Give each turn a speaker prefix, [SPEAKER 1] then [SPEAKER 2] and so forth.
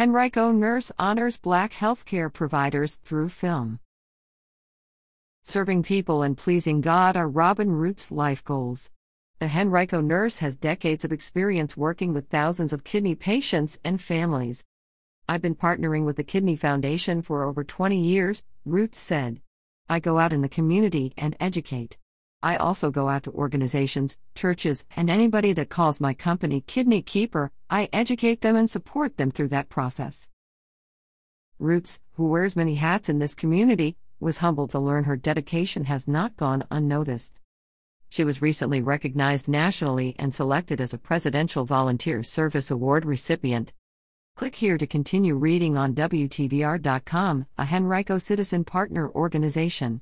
[SPEAKER 1] Henrico Nurse honors Black healthcare providers through film. Serving people and pleasing God are Robyn Roots' life goals. The Henrico Nurse has decades of experience working with thousands of kidney patients and families. I've been partnering with the Kidney Foundation for over 20 years, Root said. I go out in the community and educate. I also go out to organizations, churches, and anybody that calls my company Kidney Keeper, I educate them and support them through that process. Roots, who wears many hats in this community, was humbled to learn her dedication has not gone unnoticed. She was recently recognized nationally and selected as a Presidential Volunteer Service Award recipient. Click here to continue reading on WTVR.com, a Henrico Citizen Partner organization.